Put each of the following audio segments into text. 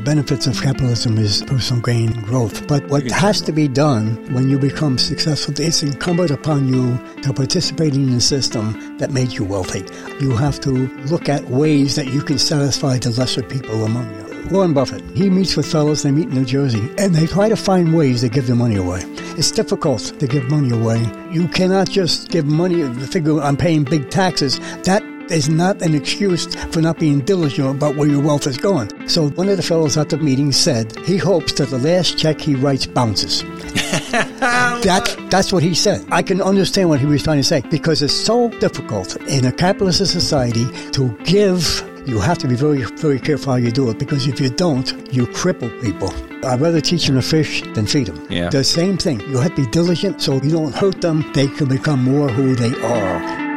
the benefits of capitalism is personal gain and growth. But what has to be done when you become successful, it's incumbent upon you to participate in a system that made you wealthy. You have to look at ways that you can satisfy the lesser people among you. Warren Buffett, he meets with fellows, they meet in New Jersey, and they try to find ways to give their money away. It's difficult to give money away. You cannot just give money, the figure I'm paying big taxes. That is not an excuse for not being diligent about where your wealth is going. So one of the fellows at the meeting said he hopes that the last check he writes bounces. that's that's what he said. I can understand what he was trying to say because it's so difficult in a capitalist society to give you have to be very, very careful how you do it because if you don't, you cripple people. I'd rather teach them to fish than feed them. Yeah. The same thing. You have to be diligent so you don't hurt them. They can become more who they are.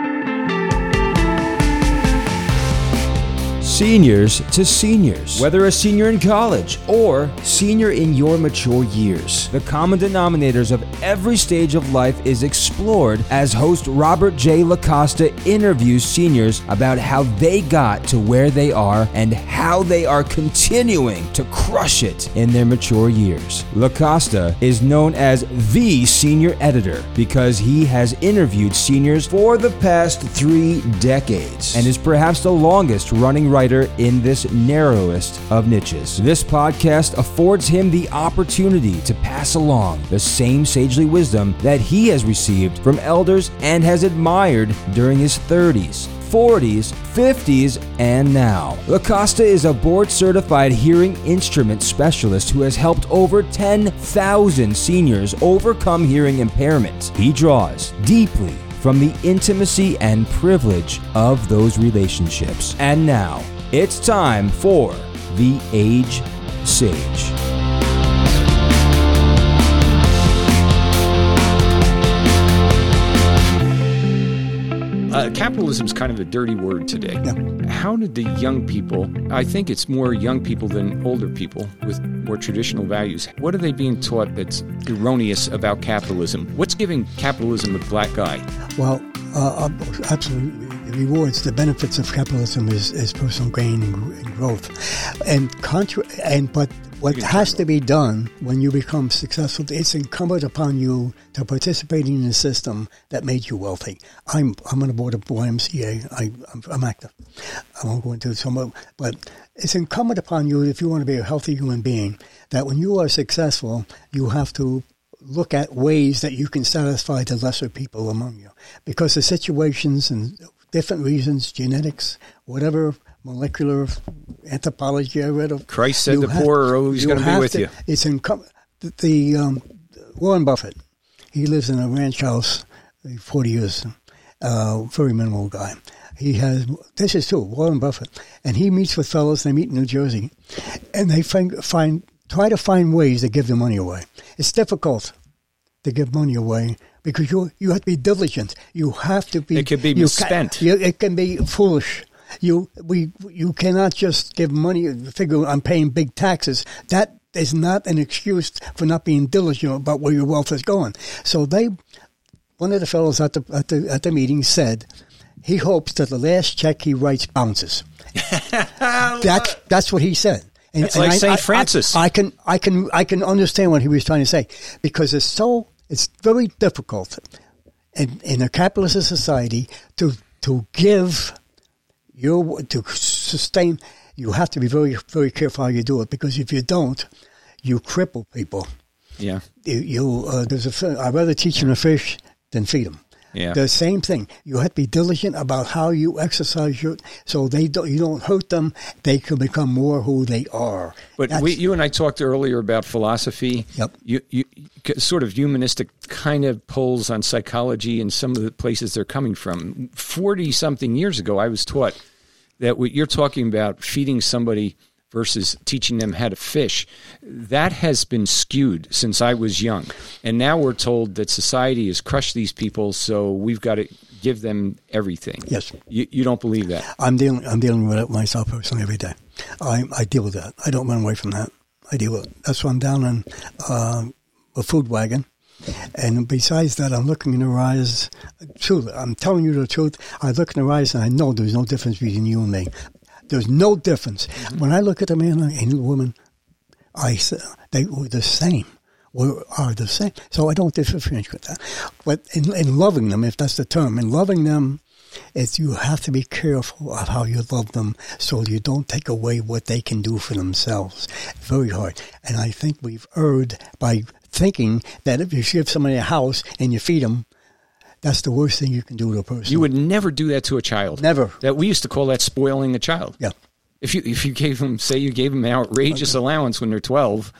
Seniors to seniors. Whether a senior in college or senior in your mature years, the common denominators of every stage of life is explored as host Robert J. LaCosta interviews seniors about how they got to where they are and how they are continuing to crush it in their mature years. LaCosta is known as the senior editor because he has interviewed seniors for the past three decades and is perhaps the longest running writer in this narrowest of niches. This podcast affords him the opportunity to pass along the same sagely wisdom that he has received from elders and has admired during his 30s. 40s, 50s, and now. LaCosta is a board certified hearing instrument specialist who has helped over 10,000 seniors overcome hearing impairment. He draws deeply from the intimacy and privilege of those relationships. And now, it's time for The Age Sage. Uh, capitalism is kind of a dirty word today. Yeah. How did the young people, I think it's more young people than older people with more traditional values, what are they being taught that's erroneous about capitalism? What's giving capitalism a black eye? Well, uh, absolutely. Rewards, the benefits of capitalism is, is personal gain and, growth, and contra- and but what has to be done when you become successful, it's incumbent upon you to participate in a system that made you wealthy. I'm I'm on the board of YMCA. I, I'm, I'm active. I won't go into some, but it's incumbent upon you if you want to be a healthy human being that when you are successful, you have to look at ways that you can satisfy the lesser people among you because the situations and different reasons, genetics, whatever molecular anthropology I read of. Christ said the have- poor are always going to be with to- you. It's in The, the um, Warren Buffett, he lives in a ranch house, uh, forty years, uh, very minimal guy. He has this is true, Warren Buffett, and he meets with fellows. They meet in New Jersey, and they find find try to find ways to give the money away. It's difficult to give money away because you you have to be diligent. You have to be. It could be misspent. you- it can be foolish. You we you cannot just give money. Figure I'm paying big taxes. That is not an excuse for not being diligent about where your wealth is going. So they, one of the fellows at the at the at the meeting said, he hopes that the last check he writes bounces. that's that's what he said. And, That's like I- Saint I- Francis. I, I can I can I can understand what he was trying to say because it's so it's very difficult in in a capitalist society to to give your to sustain. You have to be very very careful how you do it because if you don't, you cripple people. Yeah. You, you uh, there's a I'd rather teach them to fish than feed them. Yeah. The same thing. You have to be diligent about how you exercise your, so they don't, you don't hurt them. They can become more who they are. But That's- we, you and I talked earlier about philosophy. Yep. You, you, sort of humanistic kind of pulls on psychology and some of the places they're coming from. 40 something years ago, I was taught that what you're talking about, feeding somebody versus teaching them how to fish, that has been skewed since I was young. And now we're told that society has crushed these people, so we've got to give them everything. Yes. You, you don't believe that? I'm dealing. I'm dealing with it myself personally every day. I I deal with that. I don't run away from that. I deal with it. That's why I'm down on uh, a food wagon. And besides that, I'm looking in her eyes. Truth, I'm telling you the truth. I look in her eyes and I know there's no difference between you and me. There's no difference. Mm-hmm. When I look at a man and a woman, I they were the same. Were, are the same. So I don't differentiate with that. But in, in loving them, if that's the term, in loving them, it's you have to be careful of how you love them so you don't take away what they can do for themselves. Very hard. And I think we've erred by thinking that if you give somebody a house and you feed them, that's the worst thing you can do to a person. You would never do that to a child. Never. That we used to call that spoiling a child. Yeah. If you if you gave them, say, you gave them an outrageous allowance when they're twelve,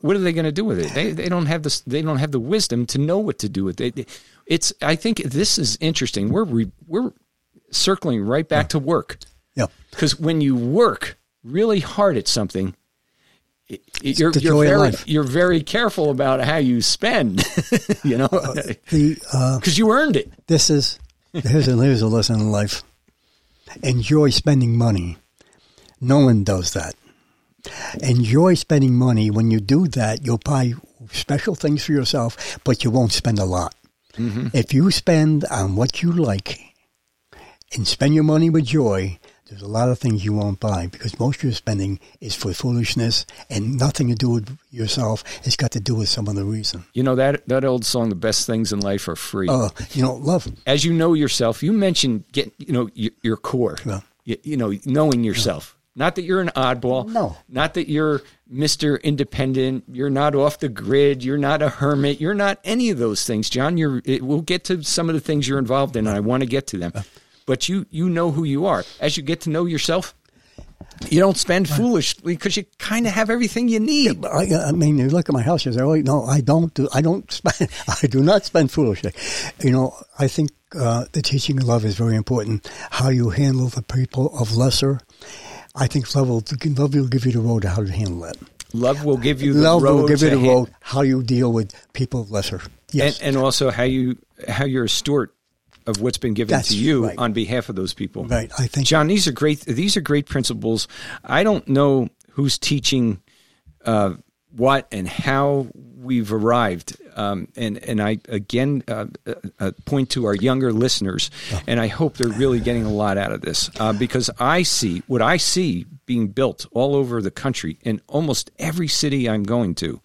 what are they going to do with it? They they don't have this. They don't have the wisdom to know what to do with it. It's. I think this is interesting. We're re, we're circling right back yeah. to work. Yeah. Because when you work really hard at something, you're, you're very you're very careful about how you spend. you know, because uh, you earned it. This is here's a here's a lesson in life. Enjoy spending money. No one does that. Enjoy spending money. When you do that, you'll buy special things for yourself, but you won't spend a lot. Mm-hmm. If you spend on what you like and spend your money with joy, there's a lot of things you won't buy because most of your spending is for foolishness and nothing to do with yourself. It's got to do with some other reason. You know that that old song, "The best things in life are free." Uh, you know, love. As you know yourself, you mentioned get you know your, your core. Yeah. You, you, know, knowing yourself. Yeah. Not that you're an oddball. No. Not that you're Mr. Independent. You're not off the grid. You're not a hermit. You're not any of those things, John. You're. It, we'll get to some of the things you're involved in, and I want to get to them. But you you know who you are. As you get to know yourself, you don't spend foolishly because you kind of have everything you need. I, I, mean, you look at my house. You say, "Oh no, I don't do. I don't spend. I do not spend foolishly." You know, I think uh, the teaching of love is very important. How you handle the people of lesser. I think love will love will give you the road to how to handle that. Love will give you the love road will give you the hand- road how you deal with people of lesser. Yes, and, and also how you how you're a steward of what's been given That's to you right. on behalf of those people. Right. I think John, these are great. These are great principles. I don't know who's teaching uh, what and how we've arrived. Um, and and I again uh, uh, point to our younger listeners, and I hope they're really getting a lot out of this uh, because I see what I see being built all over the country in almost every city I'm going to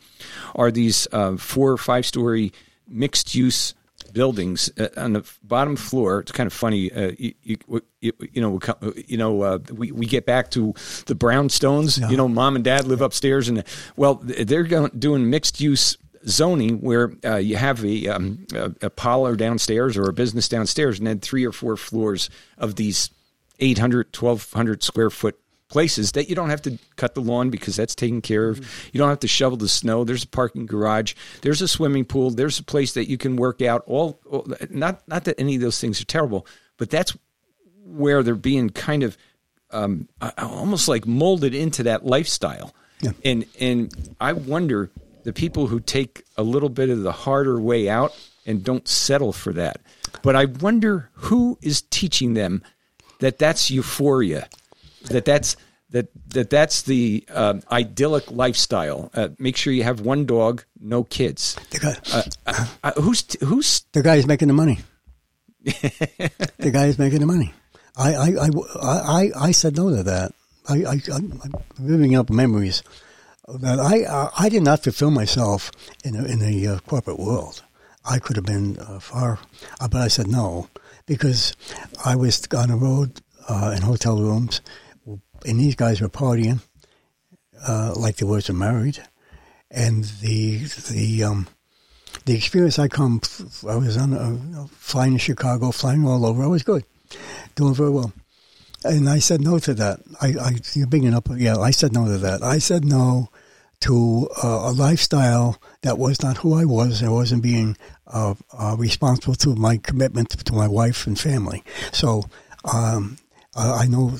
are these uh, four or five story mixed use buildings uh, on the bottom floor. It's kind of funny. Uh, you, you, you, know, you know, uh, we we get back to the brownstones. Yeah. You know, mom and dad live upstairs, and well, they're going, doing mixed use zoning where uh, you have a, um, a, a parlor downstairs or a business downstairs, and then three or four floors of these 800, 1200 square foot places that you don't have to cut the lawn because that's taken care of. You don't have to shovel the snow. There's a parking garage. There's a swimming pool. There's a place that you can work out. All, all not not that any of those things are terrible, but that's where they're being kind of um, almost like molded into that lifestyle. Yeah. And and I wonder the people who take a little bit of the harder way out and don't settle for that. But I wonder who is teaching them that that's euphoria that that's that that that's the uh, idyllic lifestyle. Uh, make sure you have one dog, no kids. The guy, uh, uh who's who's the guy is making the money. the guy is making the money. I I, I, I, I said no to that. I, I I'm living up memories that I I did not fulfill myself in a, in the uh, corporate world. I could have been far, but I said no because I was on the road in hotel rooms and these guys were partying uh, like they was married, and the the um, the experience I come, I was on uh, flying to Chicago, flying all over. I was good, doing very well, and I said no to that. I, I you're bringing up, yeah. I said no to that. I said no to uh, a lifestyle that was not who I was. I wasn't being uh, responsible to my commitment to my wife and family. So um, I know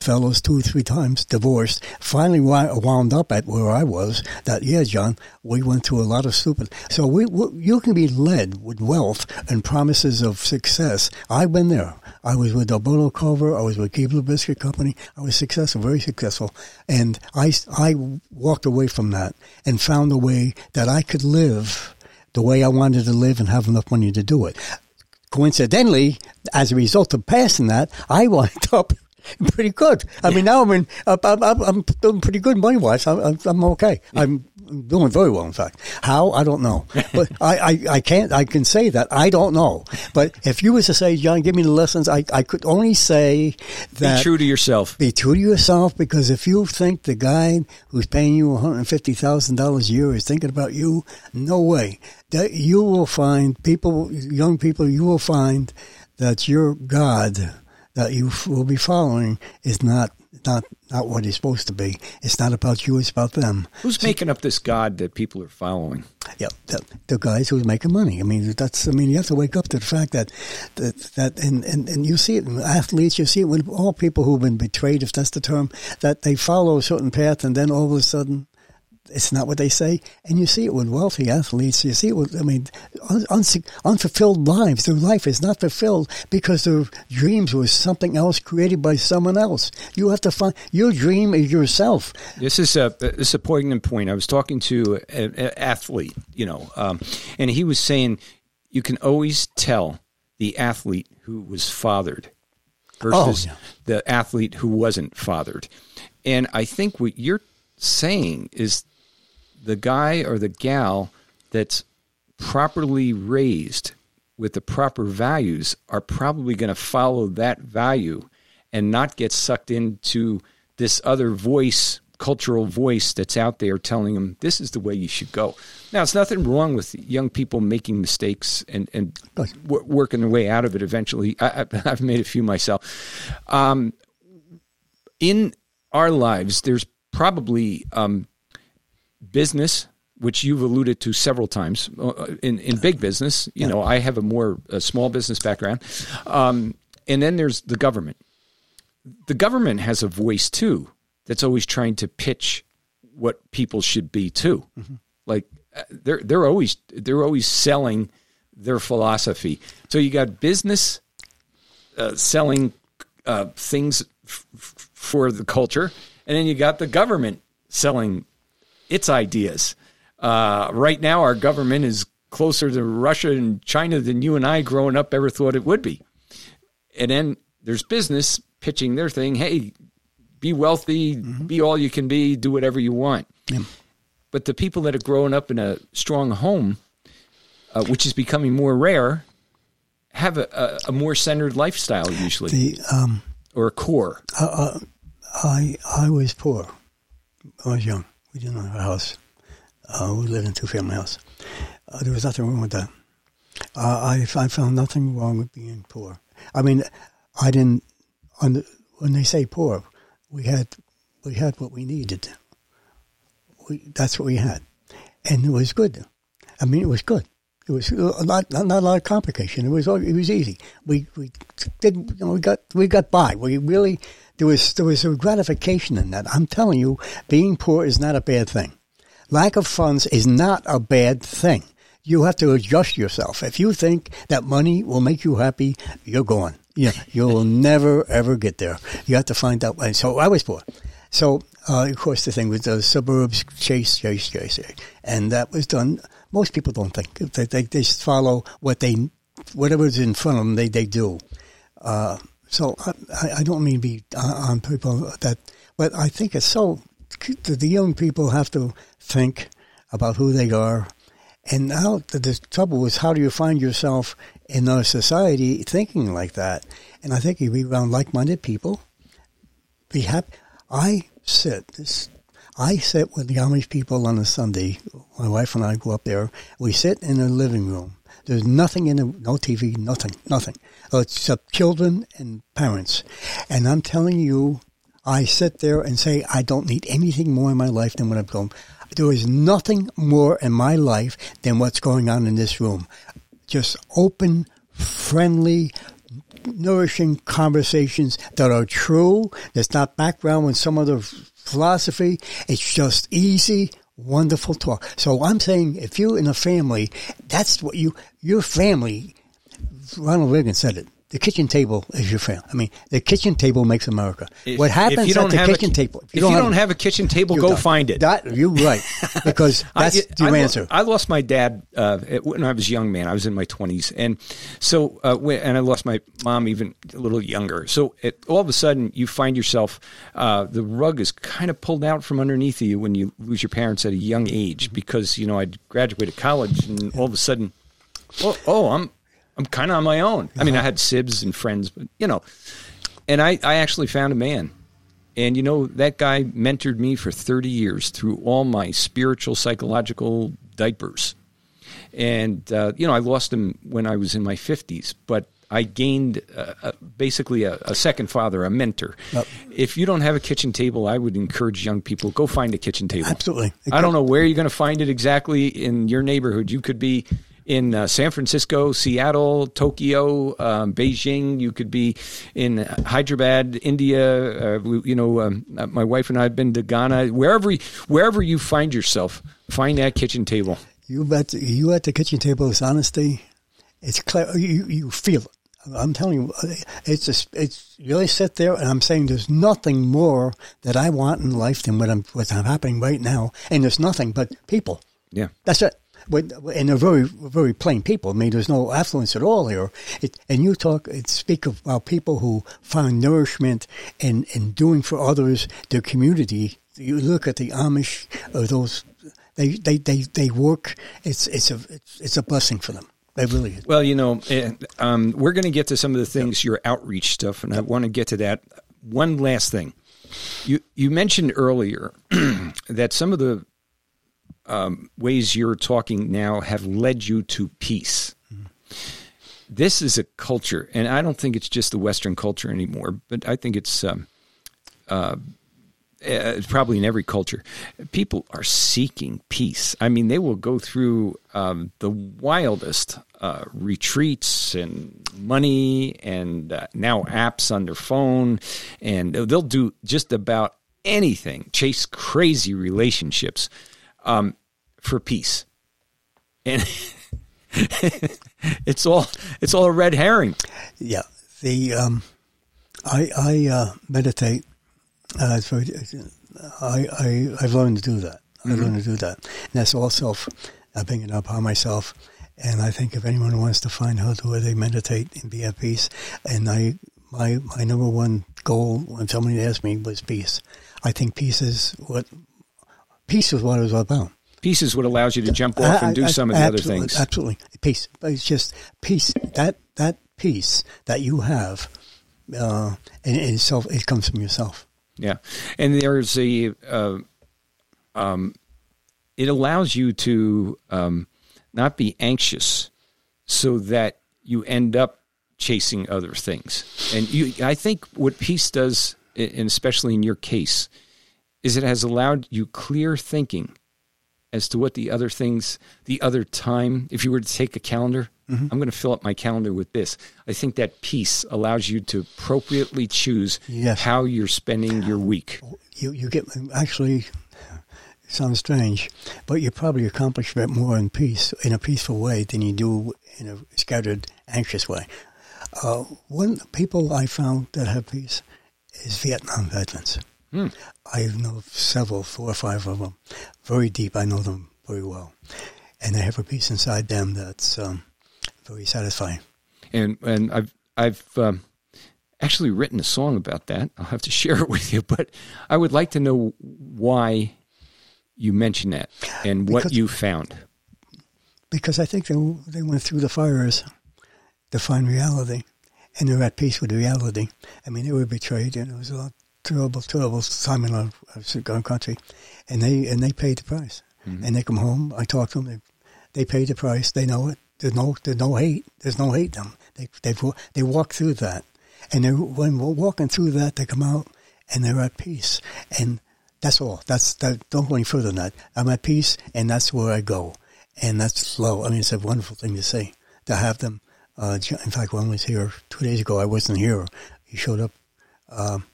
fellows two or three times divorced finally wound up at where i was that yeah john we went through a lot of stupid. So we, we, you can be led with wealth and promises of success. I've been there. I was with Alberto Culver i was with Keebler Biscuit Company. I was successful very successful. And i, I walked away from that and found a way that i could live the way i wanted to live and have enough money to do it. Coincidentally as a result of passing that i wound up pretty good. I mean, now I'm in, I'm, I'm, I'm doing pretty good money wise. I'm, I'm okay. I'm doing very well, in fact. How? I don't know. But I, I, I can't, I can say that. I don't know. But if you was to say, John, give me the lessons, I, I could only say that. Be true to yourself. Be true to yourself because if you think the guy who's paying you $150,000 a year is thinking about you, no way. That you will find people, young people, you will find that your God that you will be following is not not not what he's supposed to be. It's not about you; it's about them. Who's making up this God that people are following? Yeah, the, the, guys who's making money. I mean, that's. I mean, you have to wake up to the fact that that that and, and, and you see it in athletes. You see it with all people who've been betrayed, if that's the term, that they follow a certain path, and then all of a sudden it's not what they say. And you see it with wealthy athletes. You see it with, I mean, un- unfulfilled lives. Their life is not fulfilled because their dreams were something else created by someone else. You have to find your dream is yourself. This is a this is a poignant point. I was talking to an athlete, you know, um, and he was saying you can always tell the athlete who was fathered versus oh, yeah. the athlete who wasn't fathered. And I think what you're saying is the guy or the gal that's properly raised with the proper values are probably going to follow that value and not get sucked into this other voice, cultural voice that's out there telling them this is the way you should go. Now, it's nothing wrong with young people making mistakes and, and w- working their way out of it eventually. I, have made a few myself. Um, in our lives, there's probably um, business, which you've alluded to several times uh, in, in big business. You yeah. know, I have a more a small business background. Um, and then there's the government. The government has a voice too that's always trying to pitch what people should be too. Mm-hmm. Like uh, they're they're always they're always selling their philosophy. So you got business uh, selling uh, things f- for the culture, and then you got the government selling its ideas. Uh, right now, our government is closer to Russia and China than you and I growing up ever thought it would be. And then there's business pitching their thing. Hey, be wealthy, mm-hmm. be all you can be, do whatever you want. Yeah. But the people that are growing up in a strong home, uh, which is becoming more rare, have a, a, a more centered lifestyle usually, the, um, or a core. Uh, uh, I I was poor. I was young. We didn't have a house. Uh, we lived in two family house. Uh, there was nothing wrong with that. Uh, I, I found nothing wrong with being poor. I mean, I didn't. The, when they say poor, we had we had what we needed. We, that's what we had, and it was good. I mean, it was good. It was a lot, not, not a lot of complication. It was it was easy. We we did you know, we got we got by. We really there was there was a gratification in that. I'm telling you, being poor is not a bad thing. Lack of funds is not a bad thing. You have to adjust yourself. If you think that money will make you happy, you're gone. Yeah, you'll never ever get there. You have to find out. And so I was poor. So uh, of course the thing was the suburbs chase, chase, chase, and that was done. Most people don't think they they, they just follow what they whatever's in front of them. They they do. Uh, so I, I don't mean to be on people that, but I think it's so the young people have to think about who they are. And now the, trouble is, how do you find yourself in our society thinking like that? And I think you be around like-minded people. Be happy. I sit this. I sit with the Amish people on a Sunday. My wife and I go up there. We sit in the living room there's nothing in the, no TV, nothing, nothing. Except children and parents. And I'm telling you, I sit there and say, I don't need anything more in my life than what I'm going. There is nothing more in my life than what's going on in this room. Just open, friendly, nourishing conversations that are true. There's not background with some other philosophy. It's just easy, wonderful talk. So I'm saying if you're in a family, that's what you, your family, Ronald Reagan said it. The kitchen table is your friend. I mean, the kitchen table makes America. If- what happens if you don't at the have a kitchen ki- table? If you, don't, have, a kitchen table, go done. find it. That, you're right, because that's I, your I, answer. I lost my dad uh, when I was a young man. I was in my twenties, and so uh, when, and I lost my mom even a little younger. So it, all of a sudden, you find yourself uh, the rug is kind of pulled out from underneath you when you lose your parents at a young age. Because you know I graduated college, and all of a sudden, oh, oh I'm I'm kind of on my own. I mean, I had sibs and friends, but you know, and I I actually found a man. And you know, that guy mentored me for 30 years through all my spiritual, psychological diapers. And, uh, you know, I lost him when I was in my 50s, but I gained uh, uh, basically a, a second father, a mentor. Yep. If you don't have a kitchen table, I would encourage young people go find a kitchen table. Absolutely. I don't know where you're going to find it exactly in your neighborhood. You could be in uh, San Francisco, Seattle, Tokyo, um, Beijing. You could be in Hyderabad, India. Uh, we- you know, um, uh, my wife and I have been to Ghana. Wherever, wherever you find yourself, find that kitchen table. You at you at the kitchen table is honesty. It's clear. You you feel it. I'm telling you, it's just it's really sit there and I'm saying there's nothing more that I want in life than what I'm what's happening right now, and there's nothing but people. Yeah. That's it. When- And they're very, very plain people. I mean, there's no affluence at all here. It, and you talk, and speak about people who find nourishment in, in doing for others, their community. You look at the Amish or those, they, they, they, they work. It's, it's a, it's, it's a blessing for them. They really is. Well, you know, eh, um, we're going to get to some of the things, your outreach stuff, and I want to get to that. One last thing. You you mentioned earlier that some of the um, ways you're talking now have led you to peace. This is a culture, and I don't think it's just the Western culture anymore, but I think it's um, uh, it's probably in every culture. People are seeking peace. I mean, they will go through um, the wildest uh, retreats and money and uh, now apps on their phone, and they'll do just about anything, chase crazy relationships um, for peace. And it's all it's all a red herring. Yeah. The, um, I, I, uh, meditate. Uh, it's very, I, I, I've learned to do that. I've learned to do that. And that's all self. I bring it upon myself. And I think if anyone wants to find out where they meditate and be at peace, and I, my, my number one goal when somebody asked me was peace. I think peace is what, peace is what it was about. Peace is what allows you to jump off and do I- I- some of the other things. Absolutely, peace. But it's just peace. That that peace that you have, uh, in, in itself, it comes from yourself. Yeah, and there's a uh, um, it allows you to um, not be anxious, so that you end up chasing other things. And you, I think, what peace does, and especially in your case, is it has allowed you clear thinking as to what the other things, the other time. If you were to take a calendar, I'm going to fill up my calendar with this. I think that peace allows you to appropriately choose Yes. how you're spending your week. You you get actually. It sounds strange, but you probably accomplish that more in peace, in a peaceful way, than you do in a scattered, anxious way. Uh, one people I found that have peace is Vietnam veterans. I know several, four or five of them, very deep. I know them very well, and they have a peace inside them that's um, very satisfying. and and I've I've um, actually written a song about that. I'll have to share it with you, but I would like to know why you mention that and what Because- you found. because I think they they went through the fires to find reality, and they're at peace with reality. I mean, they were betrayed, and it was a terrible, terrible time in our, our country, and they and they paid the price. And they come home. I talk to them. They they paid the price. They know it. There's no there's no hate. There's no hate them. They they they walk through that, and they when we're walking through that, they come out and they're at peace. And that's all. That's that. Don't go any further than that. I'm at peace, and that's where I go. And that's low. I mean, it's a wonderful thing to say to have them. Uh, in fact, one was here two days ago. I wasn't here. He showed up. Um,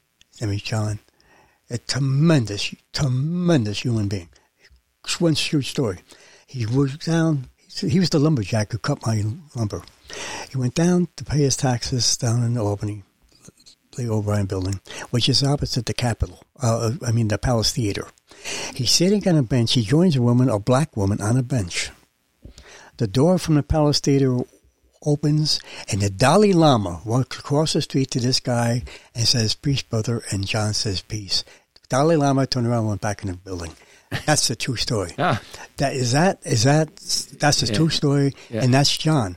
is John. A tremendous, tremendous human being. One true story. He was down. He was the lumberjack who cut my lumber He went down to pay his taxes down in Albany, the O'Brien Building, which is opposite the Capitol. Uh, I mean, the Palace Theater. He's sitting on a bench. He joins a woman, a black woman, on a bench. The door from the Palace Theater opens, and the Dalai Lama walks across the street to this guy and says, "Peace, brother," and John says, "Peace." Dalai Lama turned around and went back in the building. That's the true story. Ah. That is that is that that's the Yeah. true story, Yeah. and that's John.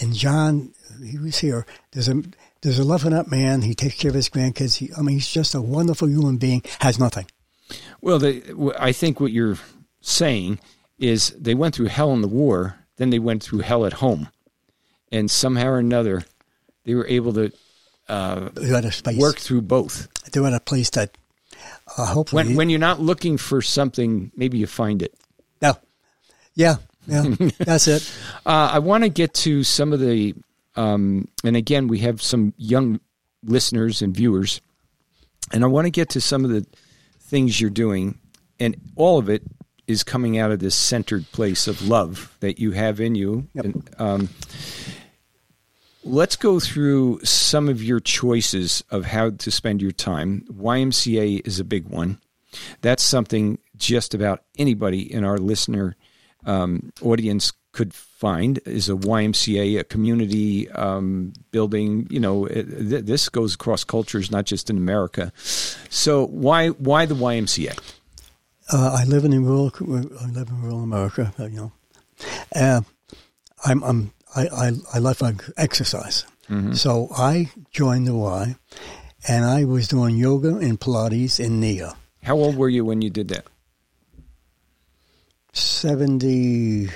And John, he was here. There's a there's a loving up man. He takes care of his grandkids. He, I mean, he's just a wonderful human being. Has nothing. Well, the, I think what you're saying is they went through hell in the war, then they went through hell at home, and somehow or another, they were able to space. work through both. They're at a place that uh, hopefully. When when you're not looking for something, maybe you find it. no, yeah, yeah, that's it. Uh, I want to get to some of the, um, and again, we have some young listeners and viewers, and I want to get to some of the things you're doing, and all of it is coming out of this centered place of love that you have in you. Yep. And, um, let's go through some of your choices of how to spend your time. YMCA is a big one. That's something just about anybody in our listener um, audience could find is a YMCA, a community um, building. You know, th- this goes across cultures, not just in America. So why why the YMCA? Uh, I live in rural. I live in rural America. You know, uh, I'm. I'm. I. I, I like exercise. So I joined the Y, and I was doing yoga and Pilates in Nia. How old were you when you did that? 70,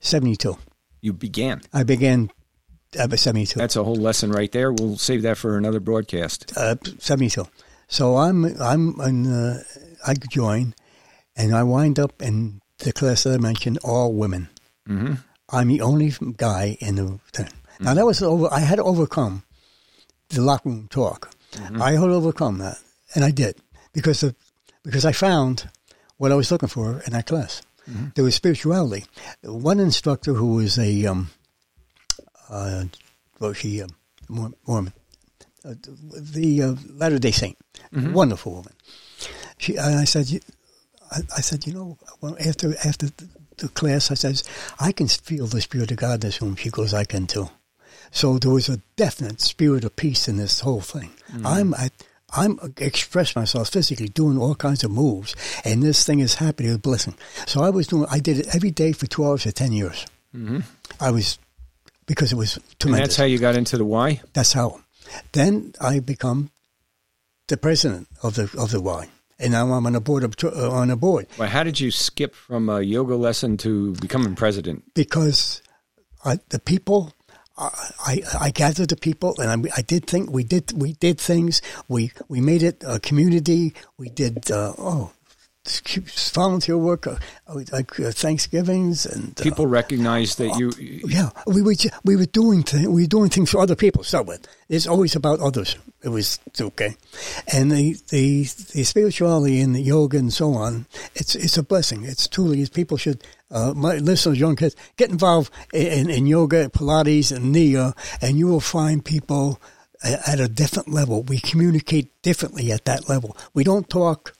72. You began. I began at 72. That's a whole lesson right there. We'll save that for another broadcast. uh, 72. So I'm I'm in, uh, I join, and I wind up in the class that I mentioned, all women. Mm-hmm. I'm the only guy in the thing. Now that was over. I had to overcome the locker room talk. I had to overcome that, and I did because of, because I found what I was looking for in that class. There was spirituality. One instructor who was a um, uh, well, she um, Mormon, uh, the uh, Latter Day Saint, wonderful woman. She, and I said, I, I said, you know, well, after after the, class, I says, I can feel the spirit of God in this room. She goes, I can too. So there was a definite spirit of peace in this whole thing. I'm I, I'm express myself physically doing all kinds of moves, and this thing is happening, a blessing. So I was doing, I did it every day for two hours for ten years. Mm-hmm. I was because it was And tremendous. that's how you got into the Y? That's how. Then I become the president of the of the Y, and now I'm on a board of uh, on a board Well, how did you skip from a yoga lesson to becoming president? because I, the people. I, I I gathered the people and I, I did think we did we did things we we made it a community we did uh, oh volunteer work uh, like uh, Thanksgivings and uh, People recognized that you. Yeah, we were we were doing things we were doing things for other people. So it it's always about others. It was okay, and the the the spirituality and the yoga and so on. It's it's a blessing. It's truly people should. Uh, my listeners, young kids, get involved in, in yoga, Pilates, and Nia, and you will find people at a different level. We communicate differently at that level. We don't talk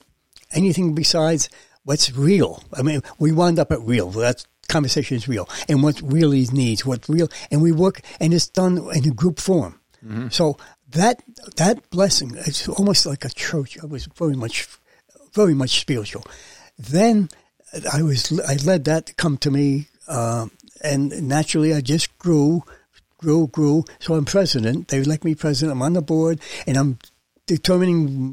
anything besides what's real. I mean, we wind up at real. That conversation is real, and what really needs, what real, and we work, and it's done in a group form. So that that blessing, it's almost like a church. I was very much, very much spiritual. Then I was, I let that come to me, uh, and naturally, I just grew, grew, grew. So I'm president. They elect me president. I'm on the board, and I'm determining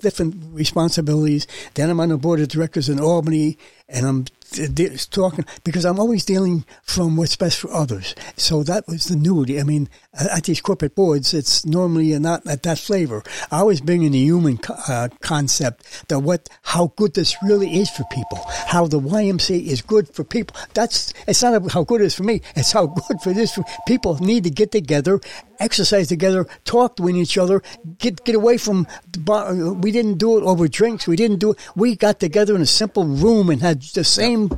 different responsibilities. Then I'm on the board of directors in Albany, and I'm d- d- talking because I'm always dealing from what's best for others. So that was the nudity. I mean, at these corporate boards, it's normally not at that flavor. I was bringing the human co- uh, concept that what how good this really is for people, how the YMCA is good for people. That's it's not how good it is for me. It's how good for this. People need to get together, exercise together, talk to each other, get get away from. The bar. We didn't do it over drinks. We didn't do it. We got together in a simple room and had the same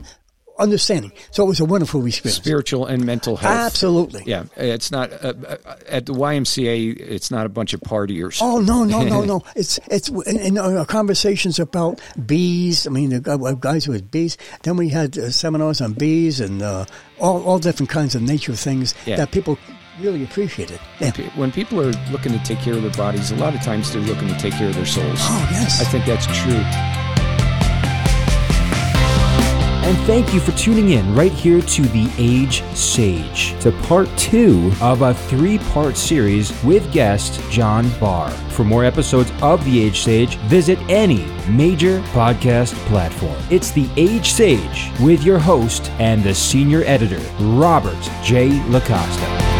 understanding. So it was a wonderful experience. Spiritual and mental health. Absolutely. Yeah, it's not uh, uh, at the YMCA. It's not a bunch of partiers. Oh no, no, no, no! It's it's in, in our conversations about bees. I mean, the guys with bees. Then we had uh, seminars on bees and uh, all all different kinds of nature things Yeah. that people really appreciated. Yeah. When people are looking to take care of their bodies, a lot of times they're looking to take care of their souls. Oh yes. I think that's true. And thank you for tuning in right here to The Age Sage, to part two of a three part series with guest John Barr. For more episodes of The Age Sage, visit any major podcast platform. It's The Age Sage with your host and the senior editor, Robert J. LaCosta.